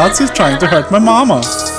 thoughts he's trying to hurt my mama.